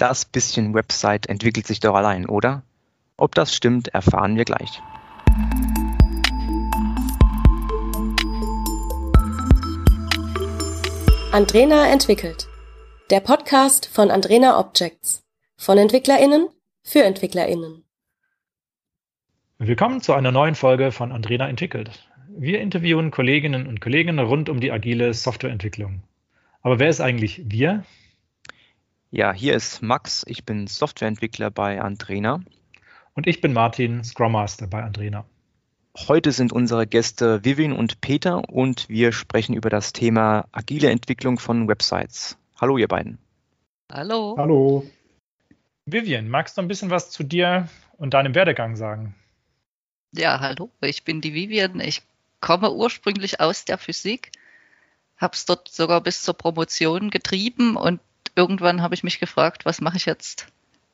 Das bisschen Website entwickelt sich doch allein, oder? Ob das stimmt, erfahren wir gleich. Andrena entwickelt. Der Podcast von Andrena Objects. Von EntwicklerInnen für EntwicklerInnen. Willkommen zu einer neuen Folge von Andrena entwickelt. Wir interviewen Kolleginnen und Kollegen rund um die agile Softwareentwicklung. Aber wer ist eigentlich wir? Ja, hier ist Max. Ich bin Softwareentwickler bei Andrena. Und ich bin Martin, Scrum Master bei Andrena. Heute sind unsere Gäste Vivian und Peter und wir sprechen über das Thema agile Entwicklung von Websites. Hallo, ihr beiden. Hallo. Hallo. Vivian, magst du ein bisschen was zu dir und deinem Werdegang sagen? Ja, hallo, ich bin die Vivian. Ich komme ursprünglich aus der Physik, habe es dort sogar bis zur Promotion getrieben und irgendwann habe ich mich gefragt, was mache ich jetzt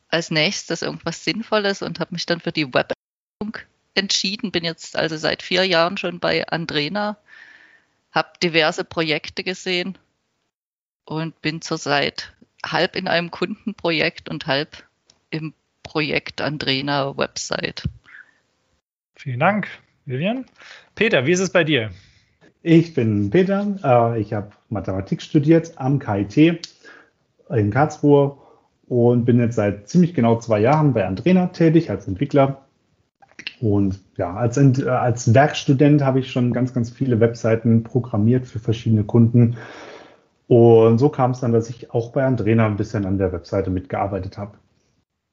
als nächstes, irgendwas Sinnvolles und habe mich dann für die Webentwicklung entschieden. Bin jetzt also seit vier Jahren schon bei Andrena, habe diverse Projekte gesehen und bin zurzeit halb in einem Kundenprojekt und halb im Projekt Andrena Website. Vielen Dank, Vivian. Peter, wie ist es bei dir? Ich bin Peter. Äh, ich habe Mathematik studiert am KIT in Karlsruhe und bin jetzt seit ziemlich genau zwei Jahren bei Andrena tätig als Entwickler. Und ja, als, äh, als Werkstudent habe ich schon ganz, ganz viele Webseiten programmiert für verschiedene Kunden. Und so kam es dann, dass ich auch bei Andrena ein bisschen an der Webseite mitgearbeitet habe.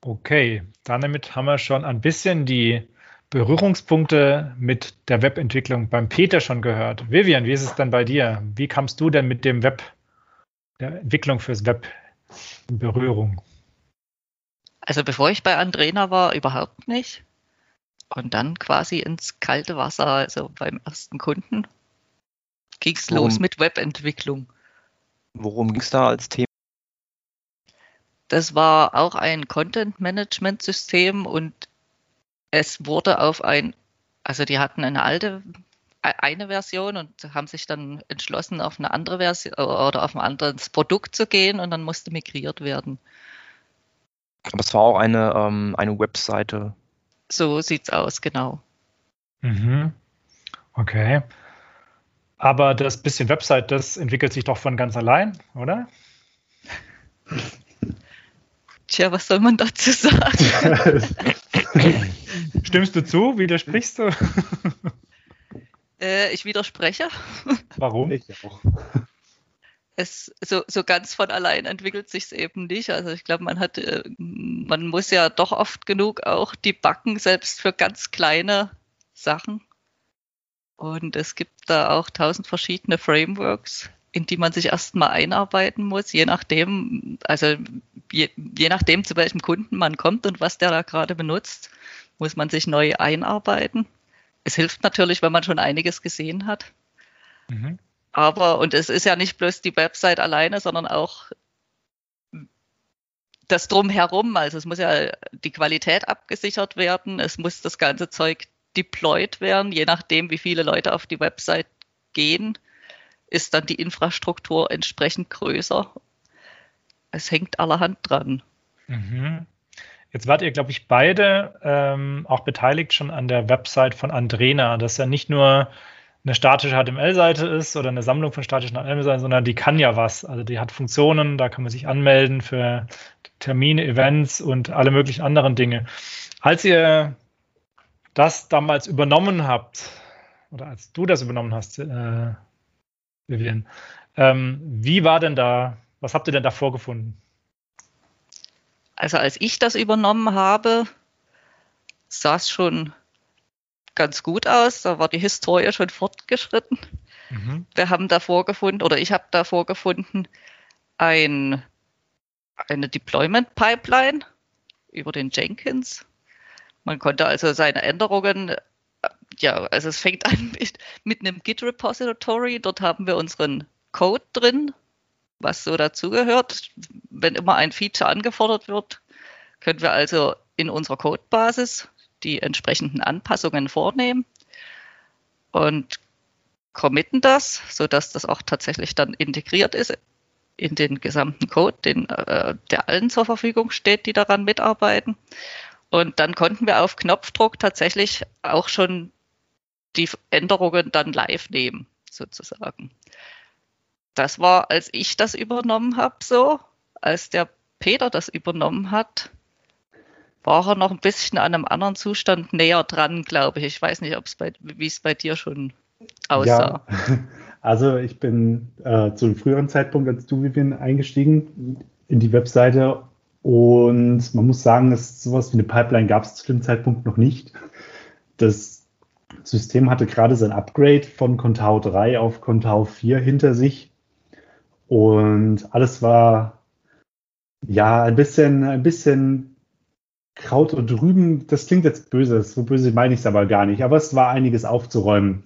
Okay, damit haben wir schon ein bisschen die Berührungspunkte mit der Webentwicklung beim Peter schon gehört. Vivian, wie ist es denn bei dir? Wie kamst du denn mit dem Web, der Entwicklung fürs Web in Berührung? Also bevor ich bei Andrena war, überhaupt nicht. Und dann quasi ins kalte Wasser, also beim ersten Kunden, ging es los mit Webentwicklung. Worum ging es da als Thema? Das war auch ein Content-Management-System und es wurde auf ein, also die hatten eine alte, eine Version und haben sich dann entschlossen, auf eine andere Version oder auf ein anderes Produkt zu gehen und dann musste migriert werden. Aber es war auch eine, ähm, eine Webseite. So sieht's aus, genau. Mhm. Okay. Aber das bisschen Website, das entwickelt sich doch von ganz allein, oder? Tja, was soll man dazu sagen? Stimmst du zu? Widersprichst du? Äh, ich widerspreche. Warum? Ich auch. Es, so, so ganz von allein entwickelt sich es eben nicht. Also ich glaube, man hat, äh, man muss ja doch oft genug auch die Backen selbst für ganz kleine Sachen. Und es gibt da auch tausend verschiedene Frameworks, in die man sich erstmal einarbeiten muss, je nachdem, also je, je nachdem, zu welchem Kunden man kommt und was der da gerade benutzt, muss man sich neu einarbeiten. Es hilft natürlich, wenn man schon einiges gesehen hat. Mhm. Aber, und es ist ja nicht bloß die Website alleine, sondern auch das drumherum. Also es muss ja die Qualität abgesichert werden. Es muss das ganze Zeug deployed werden. Je nachdem, wie viele Leute auf die Website gehen, ist dann die Infrastruktur entsprechend größer. Es hängt allerhand dran. Mhm. Jetzt wart ihr, glaube ich, beide ähm, auch beteiligt schon an der Website von Andrena, das ja nicht nur eine statische HTML-Seite ist oder eine Sammlung von statischen HTML-Seiten, sondern die kann ja was. Also die hat Funktionen, da kann man sich anmelden für Termine, Events und alle möglichen anderen Dinge. Als ihr das damals übernommen habt, oder als du das übernommen hast, äh, Vivian, ähm, wie war denn da, was habt ihr denn da vorgefunden? Also als ich das übernommen habe, sah es schon ganz gut aus. Da war die Historie schon fortgeschritten. Mhm. Wir haben da vorgefunden, oder ich habe da vorgefunden, ein, eine Deployment Pipeline über den Jenkins. Man konnte also seine Änderungen, ja, also es fängt an mit, mit einem Git Repository. Dort haben wir unseren Code drin was so dazugehört. Wenn immer ein Feature angefordert wird, können wir also in unserer Codebasis die entsprechenden Anpassungen vornehmen und committen das, sodass das auch tatsächlich dann integriert ist in den gesamten Code, den, äh, der allen zur Verfügung steht, die daran mitarbeiten. Und dann konnten wir auf Knopfdruck tatsächlich auch schon die Änderungen dann live nehmen, sozusagen. Das war, als ich das übernommen habe, so. Als der Peter das übernommen hat, war er noch ein bisschen an einem anderen Zustand näher dran, glaube ich. Ich weiß nicht, ob es bei, wie es bei dir schon aussah. Ja, also ich bin äh, zu einem früheren Zeitpunkt als du, Vivian, eingestiegen in die Webseite und man muss sagen, dass sowas wie eine Pipeline gab es zu dem Zeitpunkt noch nicht. Das System hatte gerade sein Upgrade von Contao 3 auf Contao 4 hinter sich und alles war ja ein bisschen, ein bisschen Kraut und Rüben. Das klingt jetzt böse, so böse meine ich es aber gar nicht, aber es war einiges aufzuräumen.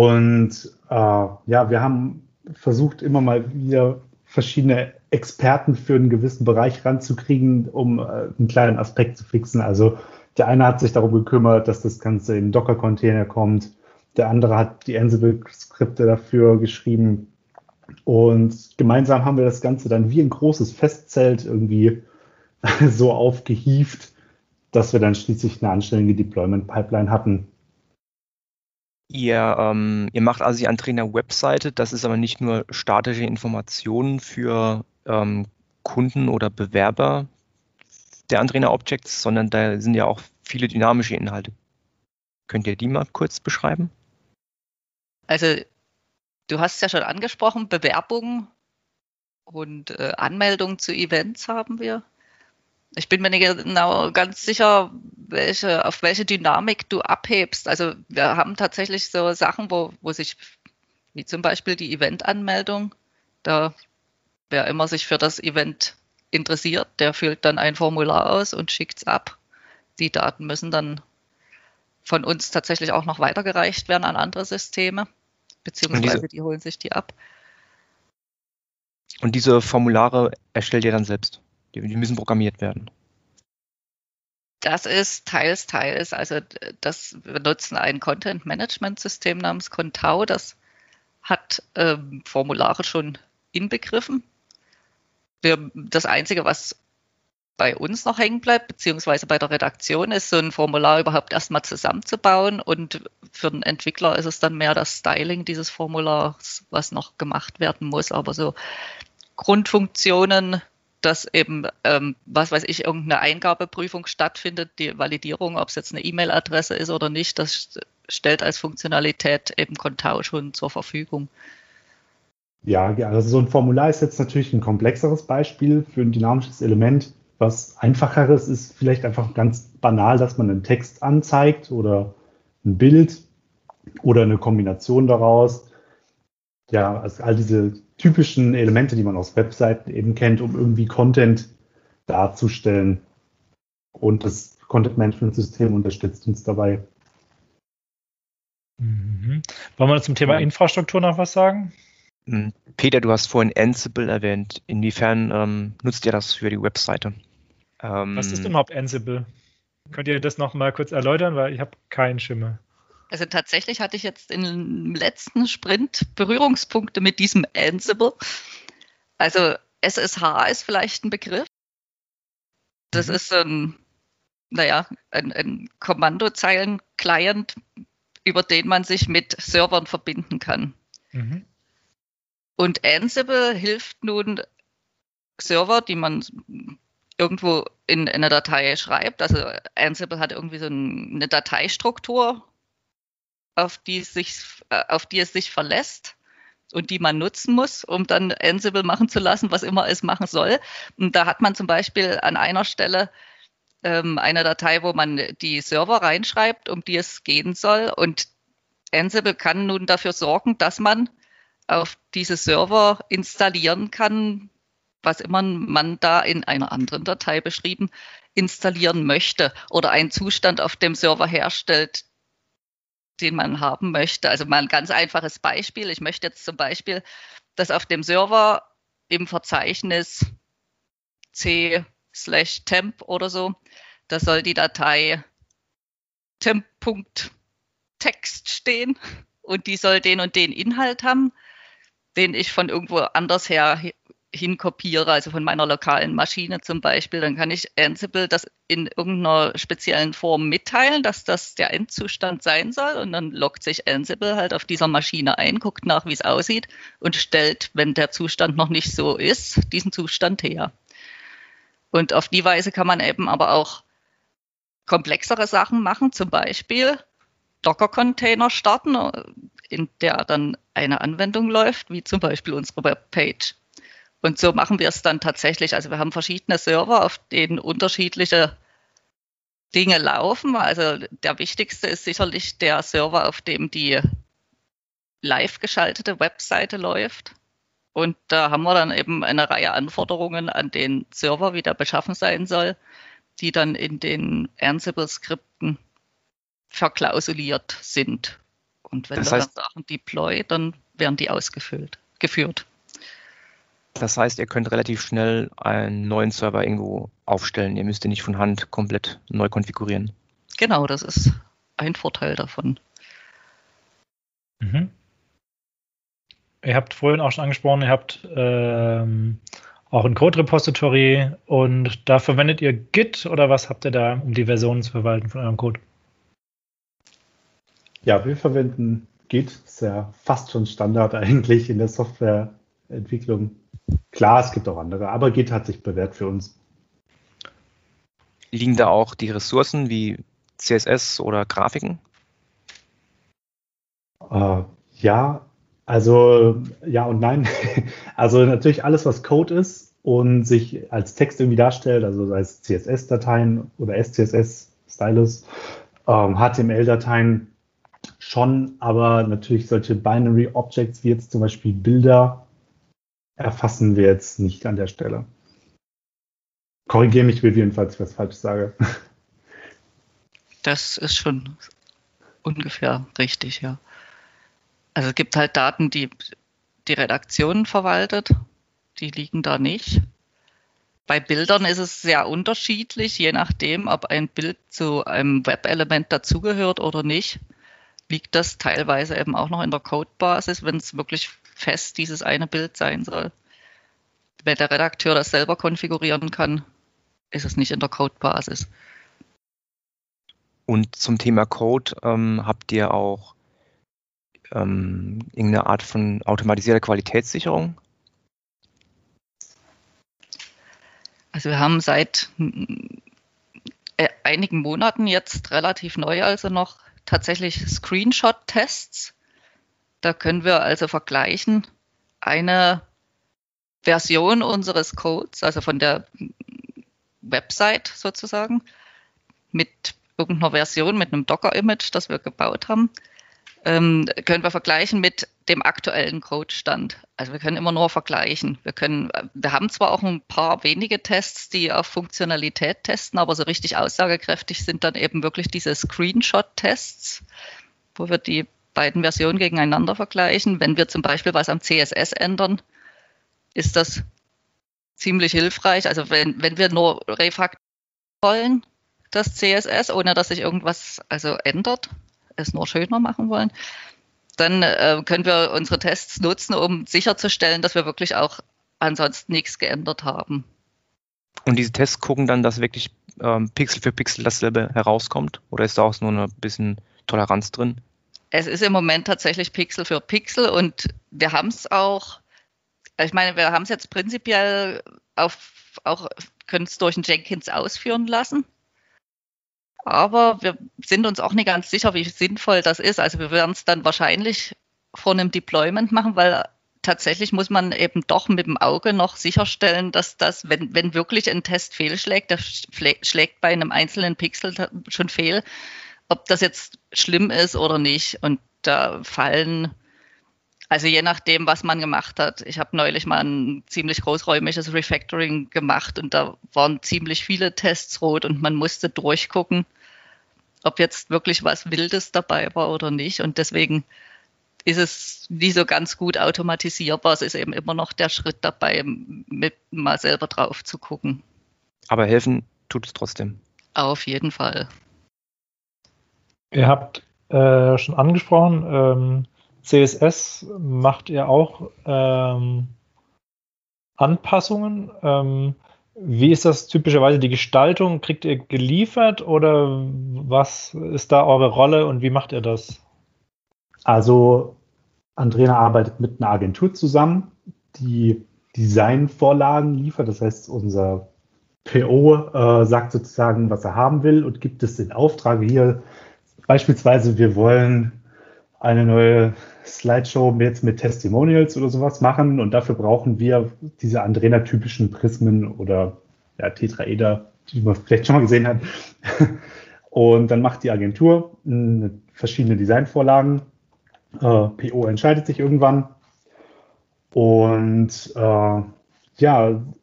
Und äh, ja, wir haben versucht, immer mal wieder verschiedene Experten für einen gewissen Bereich ranzukriegen, um äh, einen kleinen Aspekt zu fixen. Also der eine hat sich darum gekümmert, dass das Ganze in Docker-Container kommt. Der andere hat die Ansible-Skripte dafür geschrieben. Und gemeinsam haben wir das Ganze dann wie ein großes Festzelt irgendwie so aufgehieft, dass wir dann schließlich eine anständige Deployment-Pipeline hatten. Ihr, ähm, ihr macht also die Antrainer-Webseite, das ist aber nicht nur statische Informationen für ähm, Kunden oder Bewerber der Antrainer Objects, sondern da sind ja auch viele dynamische Inhalte. Könnt ihr die mal kurz beschreiben? Also, du hast es ja schon angesprochen, Bewerbungen und äh, Anmeldungen zu Events haben wir. Ich bin mir nicht genau ganz sicher, welche, auf welche Dynamik du abhebst. Also wir haben tatsächlich so Sachen, wo, wo sich, wie zum Beispiel die Event-Anmeldung, da wer immer sich für das Event interessiert, der füllt dann ein Formular aus und schickt es ab. Die Daten müssen dann von uns tatsächlich auch noch weitergereicht werden an andere Systeme, beziehungsweise diese, die holen sich die ab. Und diese Formulare erstellt ihr dann selbst? Die, die müssen programmiert werden. Das ist teils, teils. Also das, wir nutzen ein Content-Management-System namens Contao. Das hat ähm, Formulare schon inbegriffen. Wir, das Einzige, was bei uns noch hängen bleibt, beziehungsweise bei der Redaktion, ist so ein Formular überhaupt erstmal zusammenzubauen. Und für den Entwickler ist es dann mehr das Styling dieses Formulars, was noch gemacht werden muss. Aber so Grundfunktionen dass eben, ähm, was weiß ich, irgendeine Eingabeprüfung stattfindet, die Validierung, ob es jetzt eine E-Mail-Adresse ist oder nicht, das stellt als Funktionalität eben Contao schon zur Verfügung. Ja, also so ein Formular ist jetzt natürlich ein komplexeres Beispiel für ein dynamisches Element. Was einfacheres ist vielleicht einfach ganz banal, dass man einen Text anzeigt oder ein Bild oder eine Kombination daraus. Ja, also all diese typischen Elemente, die man aus Webseiten eben kennt, um irgendwie Content darzustellen. Und das Content-Management-System unterstützt uns dabei. Mhm. Wollen wir zum Thema ja. Infrastruktur noch was sagen? Hm, Peter, du hast vorhin Ansible erwähnt. Inwiefern ähm, nutzt ihr das für die Webseite? Ähm, was ist denn überhaupt Ansible? Könnt ihr das noch mal kurz erläutern, weil ich habe keinen Schimmer. Also tatsächlich hatte ich jetzt im letzten Sprint Berührungspunkte mit diesem Ansible. Also SSH ist vielleicht ein Begriff. Das mhm. ist ein, naja, ein, ein Kommandozeilen-Client, über den man sich mit Servern verbinden kann. Mhm. Und Ansible hilft nun Server, die man irgendwo in, in eine Datei schreibt. Also Ansible hat irgendwie so eine Dateistruktur, auf die, es sich, äh, auf die es sich verlässt und die man nutzen muss, um dann Ansible machen zu lassen, was immer es machen soll. Und da hat man zum Beispiel an einer Stelle ähm, eine Datei, wo man die Server reinschreibt, um die es gehen soll. Und Ansible kann nun dafür sorgen, dass man auf diese Server installieren kann, was immer man da in einer anderen Datei beschrieben installieren möchte oder einen Zustand auf dem Server herstellt, den man haben möchte. Also mal ein ganz einfaches Beispiel. Ich möchte jetzt zum Beispiel, dass auf dem Server im Verzeichnis c slash temp oder so, da soll die Datei temp.text stehen und die soll den und den Inhalt haben. den ich von irgendwo anders her hinkopiere, also von meiner lokalen Maschine zum Beispiel, dann kann ich Ansible das in irgendeiner speziellen Form mitteilen, dass das der Endzustand sein soll und dann loggt sich Ansible halt auf dieser Maschine ein, guckt nach, wie es aussieht und stellt, wenn der Zustand noch nicht so ist, diesen Zustand her. Und auf die Weise kann man eben aber auch komplexere Sachen machen, zum Beispiel Docker-Container starten, in der dann eine Anwendung läuft, wie zum Beispiel unsere Webpage. Und so machen wir es dann tatsächlich. Also wir haben verschiedene Server, auf denen unterschiedliche Dinge laufen. Also der wichtigste ist sicherlich der Server, auf dem die live geschaltete Webseite läuft. Und da haben wir dann eben eine Reihe Anforderungen an den Server, wie der beschaffen sein soll, die dann in den Ansible-Skripten verklausuliert sind. Und wenn das heißt, wir dann Sachen deploy, dann werden die ausgefüllt, geführt. Das heißt, ihr könnt relativ schnell einen neuen Server irgendwo aufstellen. Ihr müsst ihn nicht von Hand komplett neu konfigurieren. Genau, das ist ein Vorteil davon. Mhm. Ihr habt vorhin auch schon angesprochen, ihr habt ähm, auch ein Code-Repository und da verwendet ihr Git oder was habt ihr da, um die Versionen zu verwalten von eurem Code? Ja, wir verwenden Git, ist ja fast schon Standard eigentlich in der Softwareentwicklung. Klar, es gibt auch andere, aber Git hat sich bewährt für uns. Liegen da auch die Ressourcen wie CSS oder Grafiken? Äh, ja, also ja und nein. Also natürlich alles, was Code ist und sich als Text irgendwie darstellt, also sei es CSS-Dateien oder SCSS-Stylus, ähm, HTML-Dateien schon, aber natürlich solche Binary Objects wie jetzt zum Beispiel Bilder erfassen wir jetzt nicht an der Stelle. Korrigiere mich, Vivian, falls ich was falsch sage. Das ist schon ungefähr richtig, ja. Also es gibt halt Daten, die die Redaktion verwaltet, die liegen da nicht. Bei Bildern ist es sehr unterschiedlich, je nachdem, ob ein Bild zu einem Web-Element dazugehört oder nicht, liegt das teilweise eben auch noch in der Codebasis, wenn es wirklich fest dieses eine Bild sein soll. Wenn der Redakteur das selber konfigurieren kann, ist es nicht in der Codebasis. Und zum Thema Code ähm, habt ihr auch ähm, irgendeine Art von automatisierter Qualitätssicherung? Also wir haben seit äh, einigen Monaten jetzt relativ neu also noch tatsächlich Screenshot-Tests. Da können wir also vergleichen eine Version unseres Codes, also von der Website sozusagen, mit irgendeiner Version, mit einem Docker-Image, das wir gebaut haben, ähm, können wir vergleichen mit dem aktuellen Codestand. Also wir können immer nur vergleichen. Wir können, wir haben zwar auch ein paar wenige Tests, die auf Funktionalität testen, aber so richtig aussagekräftig sind dann eben wirklich diese Screenshot-Tests, wo wir die beiden Versionen gegeneinander vergleichen. Wenn wir zum Beispiel was am CSS ändern, ist das ziemlich hilfreich. Also wenn, wenn wir nur refaktorieren wollen, das CSS, ohne dass sich irgendwas also ändert, es nur schöner machen wollen, dann äh, können wir unsere Tests nutzen, um sicherzustellen, dass wir wirklich auch ansonsten nichts geändert haben. Und diese Tests gucken dann, dass wirklich ähm, Pixel für Pixel dasselbe herauskommt? Oder ist da auch nur ein bisschen Toleranz drin? Es ist im Moment tatsächlich Pixel für Pixel und wir haben es auch, ich meine, wir haben es jetzt prinzipiell auf, auch, können es durch einen Jenkins ausführen lassen aber wir sind uns auch nicht ganz sicher, wie sinnvoll das ist. Also wir werden es dann wahrscheinlich vor einem Deployment machen, weil tatsächlich muss man eben doch mit dem Auge noch sicherstellen, dass das, wenn, wenn wirklich ein Test fehlschlägt, der schlägt bei einem einzelnen Pixel schon fehl, ob das jetzt schlimm ist oder nicht. Und da fallen, also je nachdem, was man gemacht hat. Ich habe neulich mal ein ziemlich großräumiges Refactoring gemacht und da waren ziemlich viele Tests rot und man musste durchgucken, ob jetzt wirklich was Wildes dabei war oder nicht. Und deswegen ist es nie so ganz gut automatisierbar. Es ist eben immer noch der Schritt dabei, mit mal selber drauf zu gucken. Aber helfen tut es trotzdem. Auf jeden Fall. Ihr habt äh, schon angesprochen, ähm, CSS macht ihr auch ähm, Anpassungen. Ähm, wie ist das typischerweise die Gestaltung? Kriegt ihr geliefert oder was ist da eure Rolle und wie macht ihr das? Also Andrea arbeitet mit einer Agentur zusammen, die Designvorlagen liefert. Das heißt, unser PO äh, sagt sozusagen, was er haben will und gibt es den Auftrag hier. Beispielsweise, wir wollen eine neue Slideshow jetzt mit Testimonials oder sowas machen und dafür brauchen wir diese Andrena-typischen Prismen oder ja, Tetraeder, die man vielleicht schon mal gesehen hat. Und dann macht die Agentur äh, verschiedene Designvorlagen. Äh, PO entscheidet sich irgendwann. Und äh, ja, im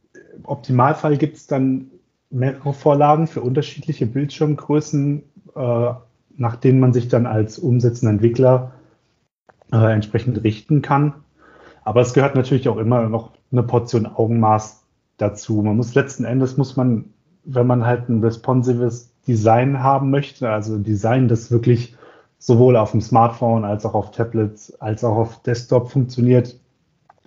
Optimalfall gibt es dann mehrere Vorlagen für unterschiedliche Bildschirmgrößen, äh, nach denen man sich dann als umsetzender Entwickler äh, entsprechend richten kann. Aber es gehört natürlich auch immer noch eine Portion Augenmaß dazu. Man muss letzten Endes muss man, wenn man halt ein responsives Design haben möchte, also ein Design, das wirklich sowohl auf dem Smartphone als auch auf Tablets als auch auf Desktop funktioniert.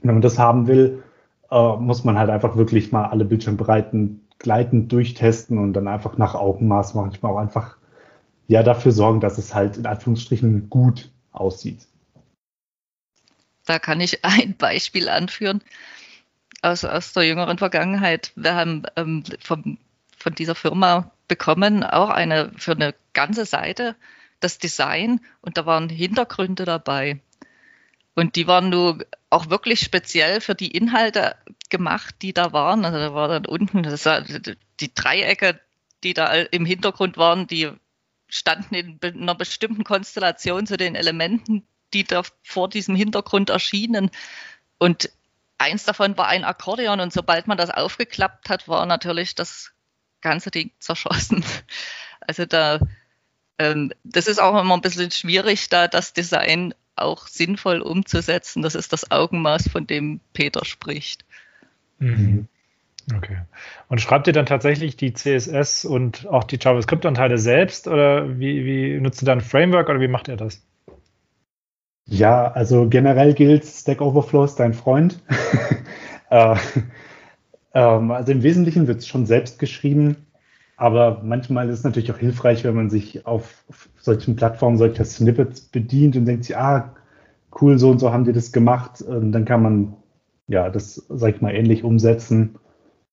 Wenn man das haben will, äh, muss man halt einfach wirklich mal alle Bildschirmbreiten gleitend durchtesten und dann einfach nach Augenmaß manchmal auch einfach ja dafür sorgen, dass es halt in Anführungsstrichen gut aussieht. Da kann ich ein Beispiel anführen aus, aus der jüngeren Vergangenheit. Wir haben ähm, vom, von dieser Firma bekommen auch eine für eine ganze Seite das Design und da waren Hintergründe dabei. Und die waren nur auch wirklich speziell für die Inhalte gemacht, die da waren. Also da war dann unten das war die Dreiecke, die da im Hintergrund waren, die standen in einer bestimmten Konstellation zu den Elementen, die da vor diesem Hintergrund erschienen. Und eins davon war ein Akkordeon und sobald man das aufgeklappt hat, war natürlich das ganze Ding zerschossen. Also da, ähm, das ist auch immer ein bisschen schwierig, da das Design auch sinnvoll umzusetzen. Das ist das Augenmaß, von dem Peter spricht. Mhm. Okay. Und schreibt ihr dann tatsächlich die CSS und auch die JavaScript-Anteile selbst oder wie, wie nutzt ihr dann ein Framework oder wie macht ihr das? Ja, also generell gilt, Stack Overflow ist dein Freund. äh, ähm, also im Wesentlichen wird es schon selbst geschrieben, aber manchmal ist es natürlich auch hilfreich, wenn man sich auf solchen Plattformen solcher Snippets bedient und denkt sich, ah, cool, so und so haben die das gemacht. Und dann kann man ja das, sag ich mal, ähnlich umsetzen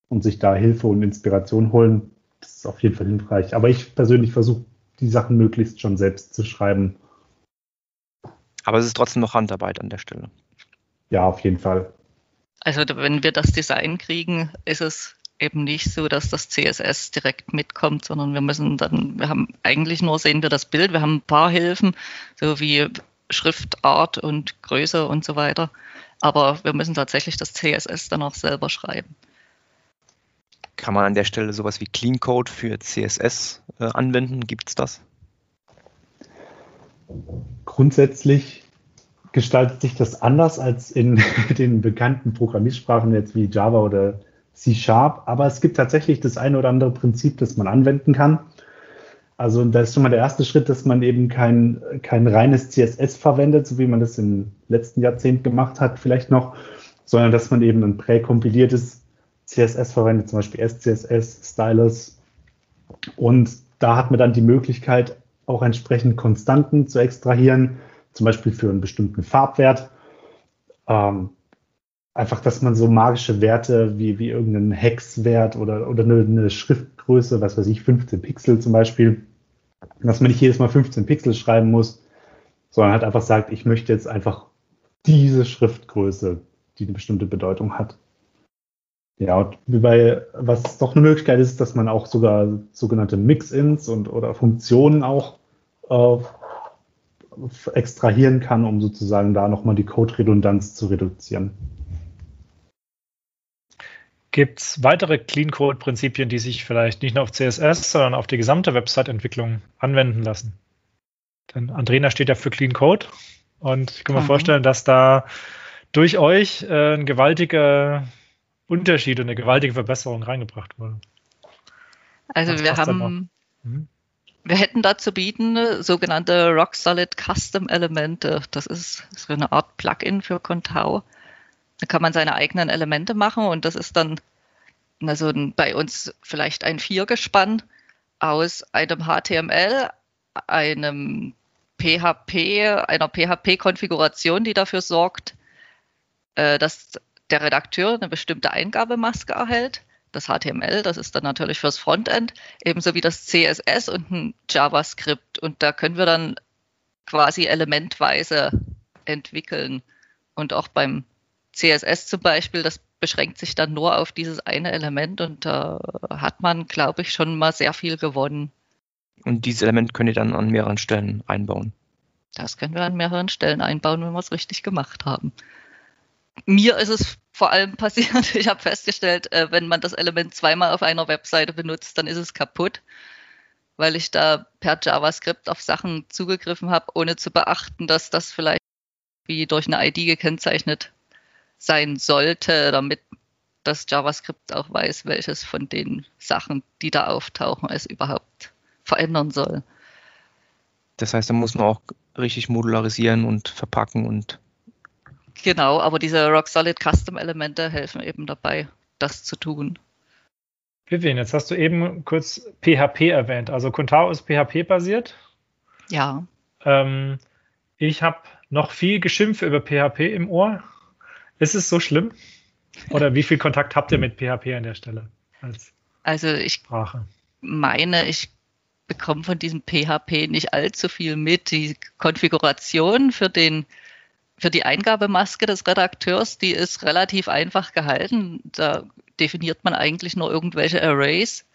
und sich da Hilfe und Inspiration holen. Das ist auf jeden Fall hilfreich. Aber ich persönlich versuche, die Sachen möglichst schon selbst zu schreiben aber es ist trotzdem noch Handarbeit an der Stelle. Ja, auf jeden Fall. Also wenn wir das Design kriegen, ist es eben nicht so, dass das CSS direkt mitkommt, sondern wir müssen dann, wir haben eigentlich nur sehen wir das Bild, wir haben ein paar Hilfen, so wie Schriftart und Größe und so weiter. Aber wir müssen tatsächlich das CSS dann auch selber schreiben. Kann man an der Stelle sowas wie Clean Code für CSS äh, anwenden? Gibt es das? Grundsätzlich gestaltet sich das anders als in den bekannten Programmiersprachen jetzt wie Java oder C Sharp, aber es gibt tatsächlich das eine oder andere Prinzip, das man anwenden kann. Also da ist schon mal der erste Schritt, dass man eben kein, kein reines CSS verwendet, so wie man das im letzten Jahrzehnt gemacht hat, vielleicht noch, sondern dass man eben ein präkompiliertes CSS verwendet, zum Beispiel SCSS, Stylus. Und da hat man dann die Möglichkeit, auch entsprechend Konstanten zu extrahieren, zum Beispiel für einen bestimmten Farbwert. Ähm, einfach, dass man so magische Werte wie, wie irgendeinen Hexwert oder, oder eine, eine Schriftgröße, was weiß ich, 15 Pixel zum Beispiel, dass man nicht jedes Mal 15 Pixel schreiben muss, sondern halt einfach sagt, ich möchte jetzt einfach diese Schriftgröße, die eine bestimmte Bedeutung hat. Ja, und bei, was doch eine Möglichkeit ist, dass man auch sogar sogenannte Mix-Ins und oder Funktionen auch äh, extrahieren kann, um sozusagen da nochmal die Code-Redundanz zu reduzieren. Gibt es weitere Clean Code-Prinzipien, die sich vielleicht nicht nur auf CSS, sondern auf die gesamte Website-Entwicklung anwenden lassen? Denn Andrena steht ja für Clean Code und ich kann mir mhm. vorstellen, dass da durch euch äh, ein gewaltiger Unterschied und eine gewaltige Verbesserung reingebracht wurde. Also Was wir haben, mhm. Wir hätten da zu bieten sogenannte Rock Solid Custom Elemente. Das ist so eine Art Plugin für Contao. Da kann man seine eigenen Elemente machen und das ist dann also bei uns vielleicht ein Viergespann aus einem HTML, einem PHP, einer PHP-Konfiguration, die dafür sorgt, äh, dass der Redakteur eine bestimmte Eingabemaske erhält. Das HTML, das ist dann natürlich fürs Frontend, ebenso wie das CSS und ein JavaScript. Und da können wir dann quasi elementweise entwickeln. Und auch beim CSS zum Beispiel, das beschränkt sich dann nur auf dieses eine Element und da hat man, glaube ich, schon mal sehr viel gewonnen. Und dieses Element könnt ihr dann an mehreren Stellen einbauen. Das können wir an mehreren Stellen einbauen, wenn wir es richtig gemacht haben. Mir ist es vor allem passiert, ich habe festgestellt, äh, wenn man das Element zweimal auf einer Webseite benutzt, dann ist es kaputt, weil ich da per JavaScript auf Sachen zugegriffen habe, ohne zu beachten, dass das vielleicht wie durch eine ID gekennzeichnet sein sollte, damit das JavaScript auch weiß, welches von den Sachen, die da auftauchen, es überhaupt verändern soll. Das heißt, da muss man auch richtig modularisieren und verpacken und. Genau, aber diese Rock Solid Custom Elemente helfen eben dabei, das zu tun. Vivian, jetzt hast du eben kurz PHP erwähnt. Also Contao ist PHP basiert. Ja. Ähm, ich habe noch viel Geschimpfe über PHP im Ohr. Ist es so schlimm? Oder wie viel Kontakt habt ihr mit PHP an der Stelle als also ich Sprache? meine, ich bekomme von diesem PHP nicht allzu viel mit. Die Konfiguration für den für die Eingabemaske des Redakteurs, die ist relativ einfach gehalten. Da definiert man eigentlich nur irgendwelche Arrays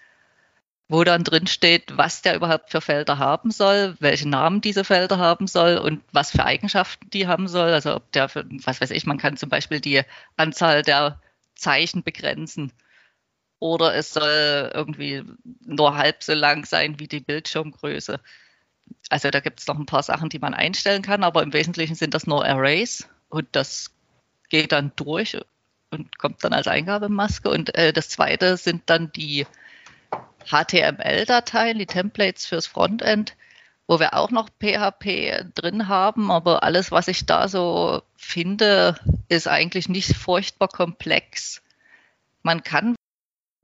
wo dann drin steht, was der überhaupt für Felder haben soll, welche Namen diese Felder haben soll und was für Eigenschaften die haben soll. Also ob der, für, was weiß ich, man kann zum Beispiel die Anzahl der Zeichen begrenzen. Oder es soll irgendwie nur halb so lang sein wie die Bildschirmgröße. Also da gibt es noch ein paar Sachen, die man einstellen kann, aber im Wesentlichen sind das nur Arrays und das geht dann durch und kommt dann als Eingabemaske. Und äh, das zweite sind dann die HTML-Dateien, die Templates fürs Frontend, wo wir auch noch PHP drin haben, aber alles, was ich da so finde, ist eigentlich nicht furchtbar komplex. Man kann,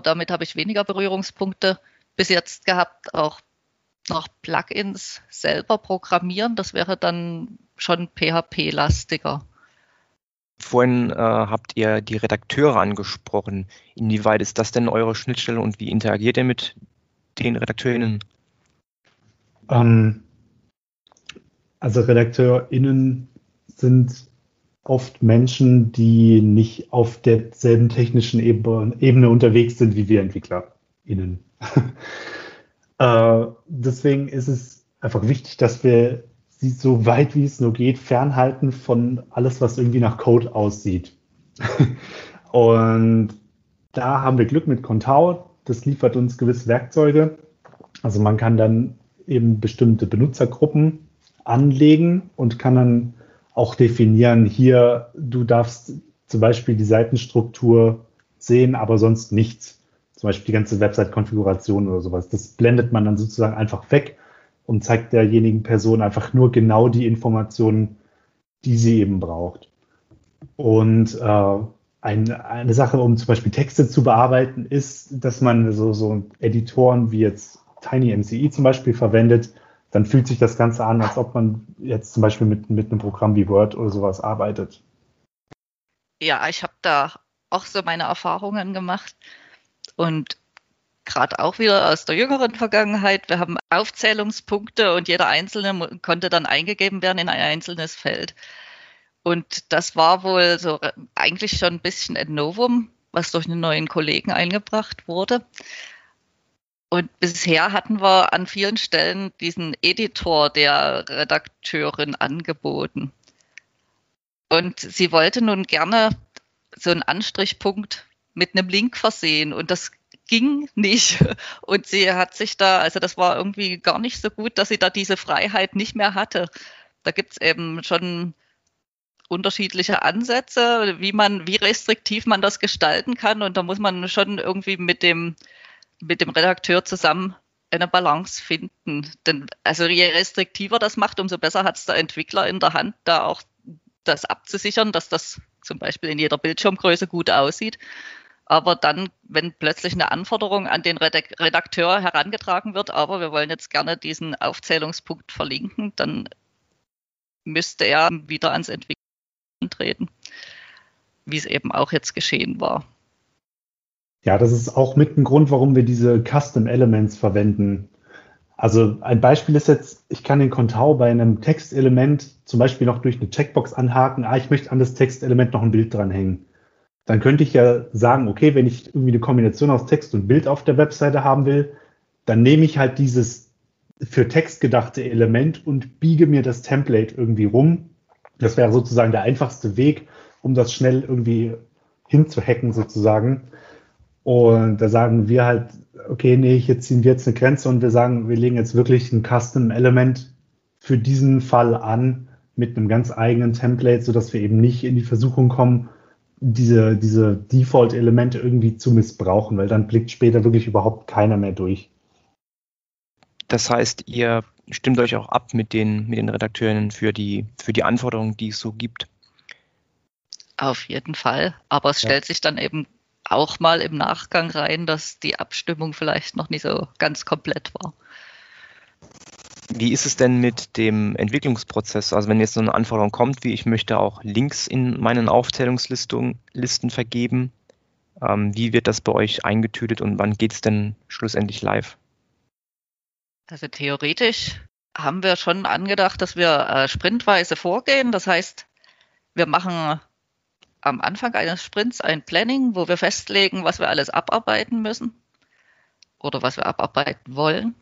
damit habe ich weniger Berührungspunkte bis jetzt gehabt, auch noch Plugins selber programmieren. Das wäre dann schon PHP-lastiger. Vorhin äh, habt ihr die Redakteure angesprochen. Inwieweit ist das denn eure Schnittstelle und wie interagiert ihr mit den RedakteurInnen? Ähm, also RedakteurInnen sind oft Menschen, die nicht auf derselben technischen Ebene unterwegs sind wie wir EntwicklerInnen. äh, deswegen ist es einfach wichtig, dass wir sie so weit wie es nur geht fernhalten von alles, was irgendwie nach Code aussieht. und da haben wir Glück mit Contao. Das liefert uns gewisse Werkzeuge. Also man kann dann eben bestimmte Benutzergruppen anlegen und kann dann auch definieren, hier, du darfst zum Beispiel die Seitenstruktur sehen, aber sonst nichts. Zum Beispiel die ganze Website-Konfiguration oder sowas. Das blendet man dann sozusagen einfach weg und zeigt derjenigen Person einfach nur genau die Informationen, die sie eben braucht. Und äh, ein, eine Sache, um zum Beispiel Texte zu bearbeiten, ist, dass man so, so Editoren wie jetzt TinyMCE zum Beispiel verwendet. Dann fühlt sich das Ganze an, als ob man jetzt zum Beispiel mit, mit einem Programm wie Word oder sowas arbeitet. Ja, ich habe da auch so meine Erfahrungen gemacht. Und gerade auch wieder aus der jüngeren Vergangenheit. Wir haben Aufzählungspunkte und jeder einzelne konnte dann eingegeben werden in ein einzelnes Feld. Und das war wohl so eigentlich schon ein bisschen ein Novum, was durch einen neuen Kollegen eingebracht wurde. Und bisher hatten wir an vielen Stellen diesen Editor der Redakteurin angeboten. Und sie wollte nun gerne so einen Anstrichpunkt mit einem Link versehen. Und das ging nicht. Und sie hat sich da, also das war irgendwie gar nicht so gut, dass sie da diese Freiheit nicht mehr hatte. Da gibt es eben schon unterschiedliche Ansätze, wie man, wie restriktiv man das gestalten kann. Und da muss man schon irgendwie mit dem, mit dem Redakteur zusammen eine Balance finden. Denn also je restriktiver das macht, umso besser hat es der Entwickler in der Hand, da auch das abzusichern, dass das zum Beispiel in jeder Bildschirmgröße gut aussieht. Aber dann, wenn plötzlich eine Anforderung an den Redakteur herangetragen wird, aber wir wollen jetzt gerne diesen Aufzählungspunkt verlinken, dann müsste er wieder ans Entwickeln treten, wie es eben auch jetzt geschehen war. Ja, das ist auch mit ein Grund, warum wir diese Custom Elements verwenden. Also ein Beispiel ist jetzt, ich kann den Kontau bei einem Textelement zum Beispiel noch durch eine Checkbox anhaken, ah, ich möchte an das Textelement noch ein Bild dranhängen. Dann könnte ich ja sagen, okay, wenn ich irgendwie eine Kombination aus Text und Bild auf der Webseite haben will, dann nehme ich halt dieses für Text gedachte Element und biege mir das Template irgendwie rum. Das wäre sozusagen der einfachste Weg, um das schnell irgendwie hinzuhacken sozusagen. Und da sagen wir halt, okay, nee, hier ziehen wir jetzt eine Grenze und wir sagen, wir legen jetzt wirklich ein Custom Element für diesen Fall an mit einem ganz eigenen Template, sodass wir eben nicht in die Versuchung kommen, diese, diese Default-Elemente irgendwie zu missbrauchen, weil dann blickt später wirklich überhaupt keiner mehr durch. Das heißt, ihr stimmt euch auch ab mit den, mit den Redakteuren für die, für die Anforderungen, die es so gibt. Auf jeden Fall. Aber es ja. stellt sich dann eben auch mal im Nachgang rein, dass die Abstimmung vielleicht noch nicht so ganz komplett war. Wie ist es denn mit dem Entwicklungsprozess? Also wenn jetzt so eine Anforderung kommt, wie ich möchte auch Links in meinen Aufzählungslisten vergeben, ähm, wie wird das bei euch eingetütet und wann geht es denn schlussendlich live? Also theoretisch haben wir schon angedacht, dass wir äh, sprintweise vorgehen. Das heißt, wir machen am Anfang eines Sprints ein Planning, wo wir festlegen, was wir alles abarbeiten müssen oder was wir abarbeiten wollen.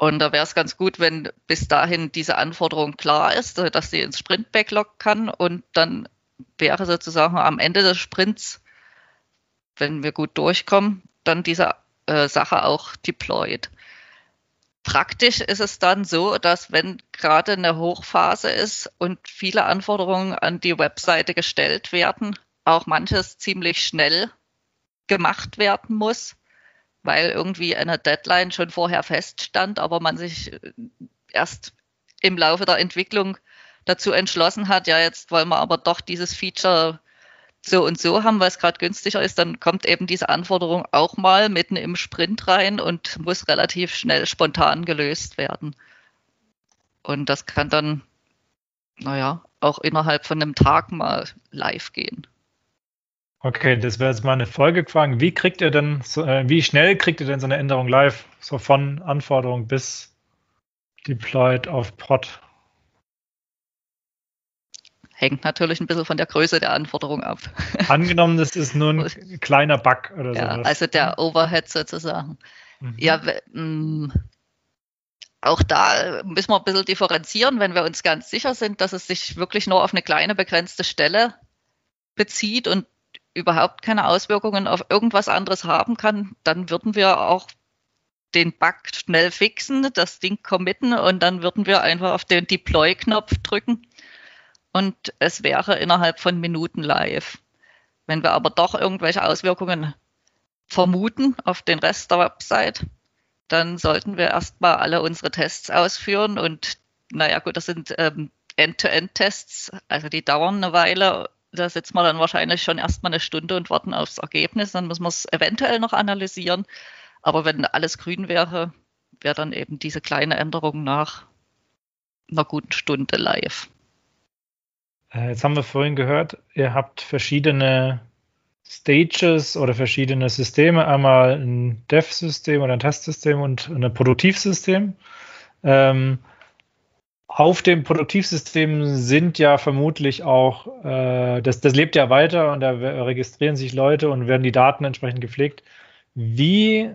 Und da wäre es ganz gut, wenn bis dahin diese Anforderung klar ist, dass sie ins Sprint-Backlog kann und dann wäre sozusagen am Ende des Sprints, wenn wir gut durchkommen, dann diese äh, Sache auch deployed. Praktisch ist es dann so, dass wenn gerade eine Hochphase ist und viele Anforderungen an die Webseite gestellt werden, auch manches ziemlich schnell gemacht werden muss weil irgendwie eine Deadline schon vorher feststand, aber man sich äh, erst im Laufe der Entwicklung dazu entschlossen hat, ja, jetzt wollen wir aber doch dieses Feature so und so haben, weil es gerade günstiger ist, dann kommt eben diese Anforderung auch mal mitten im Sprint rein und muss relativ schnell spontan gelöst werden. Und das kann dann, naja, auch innerhalb von einem Tag mal live gehen. Okay, das wäre jetzt mal eine Folgefrage. Wie kriegt ihr denn, so, äh, wie schnell kriegt ihr denn so eine Änderung live? So von Anforderung bis deployed auf Prod? Hängt natürlich ein bisschen von der Größe der Anforderung ab. Angenommen, das ist nur ein kleiner Bug oder so. Ja, also der Overhead sozusagen. Mhm. Ja, mm, auch da müssen wir ein bisschen differenzieren, wenn wir uns ganz sicher sind, dass es sich wirklich nur auf eine kleine begrenzte Stelle bezieht und überhaupt keine Auswirkungen auf irgendwas anderes haben kann, dann würden wir auch den Bug schnell fixen, das Ding committen und dann würden wir einfach auf den Deploy-Knopf drücken und es wäre innerhalb von Minuten live. Wenn wir aber doch irgendwelche Auswirkungen vermuten auf den Rest der Website, dann sollten wir erstmal alle unsere Tests ausführen und naja gut, das sind ähm, End-to-End-Tests, also die dauern eine Weile da sitzen wir dann wahrscheinlich schon erstmal eine Stunde und warten aufs Ergebnis. Dann müssen wir es eventuell noch analysieren. Aber wenn alles grün wäre, wäre dann eben diese kleine Änderung nach einer guten Stunde live. Äh, jetzt haben wir vorhin gehört, ihr habt verschiedene Stages oder verschiedene Systeme. Einmal ein Dev-System oder ein Testsystem und ein Produktivsystem. Ähm, auf dem Produktivsystem sind ja vermutlich auch, äh, das, das lebt ja weiter und da registrieren sich Leute und werden die Daten entsprechend gepflegt. Wie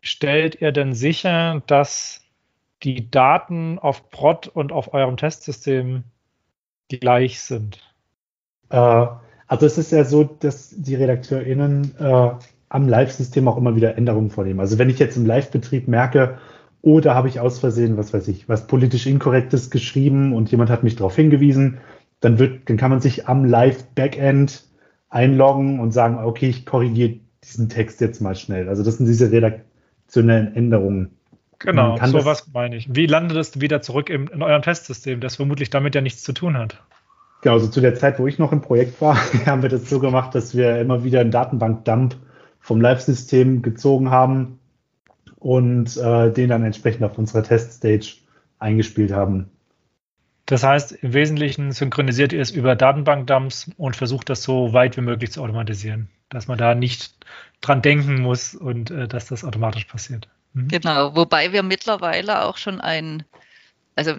stellt ihr denn sicher, dass die Daten auf Prod und auf eurem Testsystem gleich sind? Äh, also es ist ja so, dass die RedakteurInnen äh, am Live-System auch immer wieder Änderungen vornehmen. Also wenn ich jetzt im Live-Betrieb merke, oder habe ich aus Versehen, was weiß ich, was politisch Inkorrektes geschrieben und jemand hat mich darauf hingewiesen, dann wird, dann kann man sich am Live-Backend einloggen und sagen, okay, ich korrigiere diesen Text jetzt mal schnell. Also das sind diese redaktionellen Änderungen. Genau, sowas meine ich. Wie landet es wieder zurück im, in eurem Testsystem, das vermutlich damit ja nichts zu tun hat? Genau, also zu der Zeit, wo ich noch im Projekt war, haben wir das so gemacht, dass wir immer wieder einen Datenbank-Dump vom Live-System gezogen haben und äh, den dann entsprechend auf unserer Teststage eingespielt haben. Das heißt, im Wesentlichen synchronisiert ihr es über Datenbank-Dumps und versucht das so weit wie möglich zu automatisieren, dass man da nicht dran denken muss und äh, dass das automatisch passiert. Mhm. Genau, wobei wir mittlerweile auch schon ein, also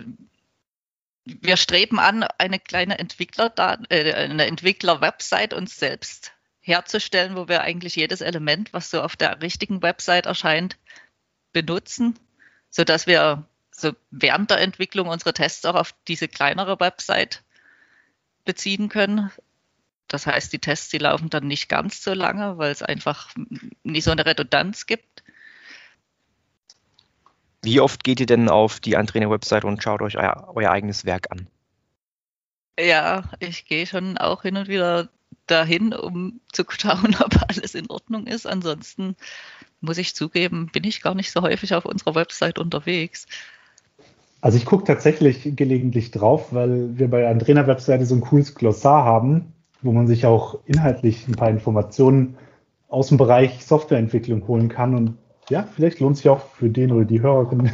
wir streben an, eine kleine Entwickler äh, eine Entwickler-Website uns selbst herzustellen, wo wir eigentlich jedes Element, was so auf der richtigen Website erscheint, benutzen, sodass wir so während der Entwicklung unsere Tests auch auf diese kleinere Website beziehen können. Das heißt, die Tests, die laufen dann nicht ganz so lange, weil es einfach nicht so eine Redundanz gibt. Wie oft geht ihr denn auf die Antrainer-Website und schaut euch euer, euer, eigenes Werk an? Ja, ich gehe schon auch hin und wieder dahin, um zu schauen, ob alles in Ordnung ist. Ansonsten muss ich zugeben, bin ich gar nicht so häufig auf unserer Website unterwegs. Also ich gucke tatsächlich gelegentlich drauf, weil wir bei der Antrainer-Webseite so ein cooles Glossar haben, wo man sich auch inhaltlich ein paar Informationen aus dem Bereich Softwareentwicklung holen kann. Und ja, vielleicht lohnt sich auch für den oder die Hörerin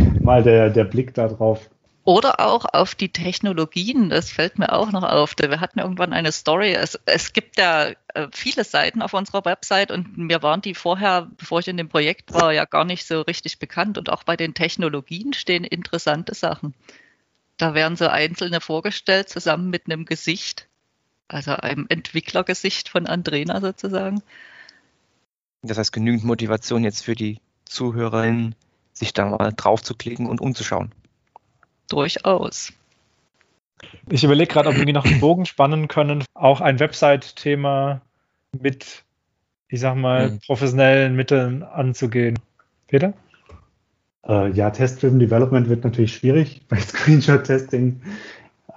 mal der, der Blick darauf. Oder auch auf die Technologien, das fällt mir auch noch auf. Wir hatten irgendwann eine Story. Es, es gibt ja viele Seiten auf unserer Website und mir waren die vorher, bevor ich in dem Projekt war, ja gar nicht so richtig bekannt. Und auch bei den Technologien stehen interessante Sachen. Da werden so einzelne vorgestellt, zusammen mit einem Gesicht, also einem Entwicklergesicht von Andrena sozusagen. Das heißt, genügend Motivation jetzt für die Zuhörerinnen, sich da mal drauf zu klicken und umzuschauen. Durchaus. Ich überlege gerade, ob wir noch einen Bogen spannen können, auch ein Website-Thema mit, ich sag mal, hm. professionellen Mitteln anzugehen. Peter? Äh, ja, Test-Driven Development wird natürlich schwierig bei Screenshot-Testing.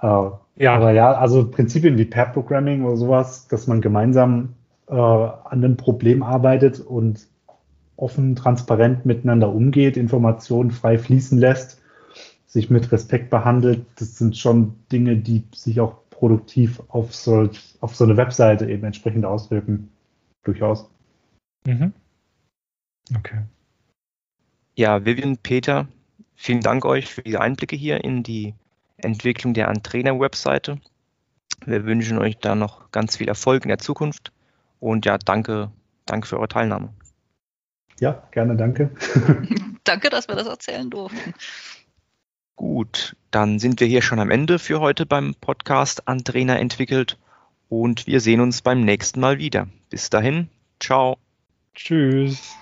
Äh, ja. Aber ja, also Prinzipien wie Pair-Programming oder sowas, dass man gemeinsam äh, an einem Problem arbeitet und offen, transparent miteinander umgeht, Informationen frei fließen lässt, sich mit Respekt behandelt, das sind schon Dinge, die sich auch produktiv auf so, auf so eine Webseite eben entsprechend auswirken. Durchaus. Mhm. Okay. Ja, Vivian, Peter, vielen Dank euch für die Einblicke hier in die Entwicklung der Antrainer-Webseite. Wir wünschen euch da noch ganz viel Erfolg in der Zukunft und ja, danke, danke für eure Teilnahme. Ja, gerne, danke. danke, dass wir das erzählen durften. Gut, dann sind wir hier schon am Ende für heute beim Podcast an Trainer entwickelt und wir sehen uns beim nächsten Mal wieder. Bis dahin, ciao. Tschüss.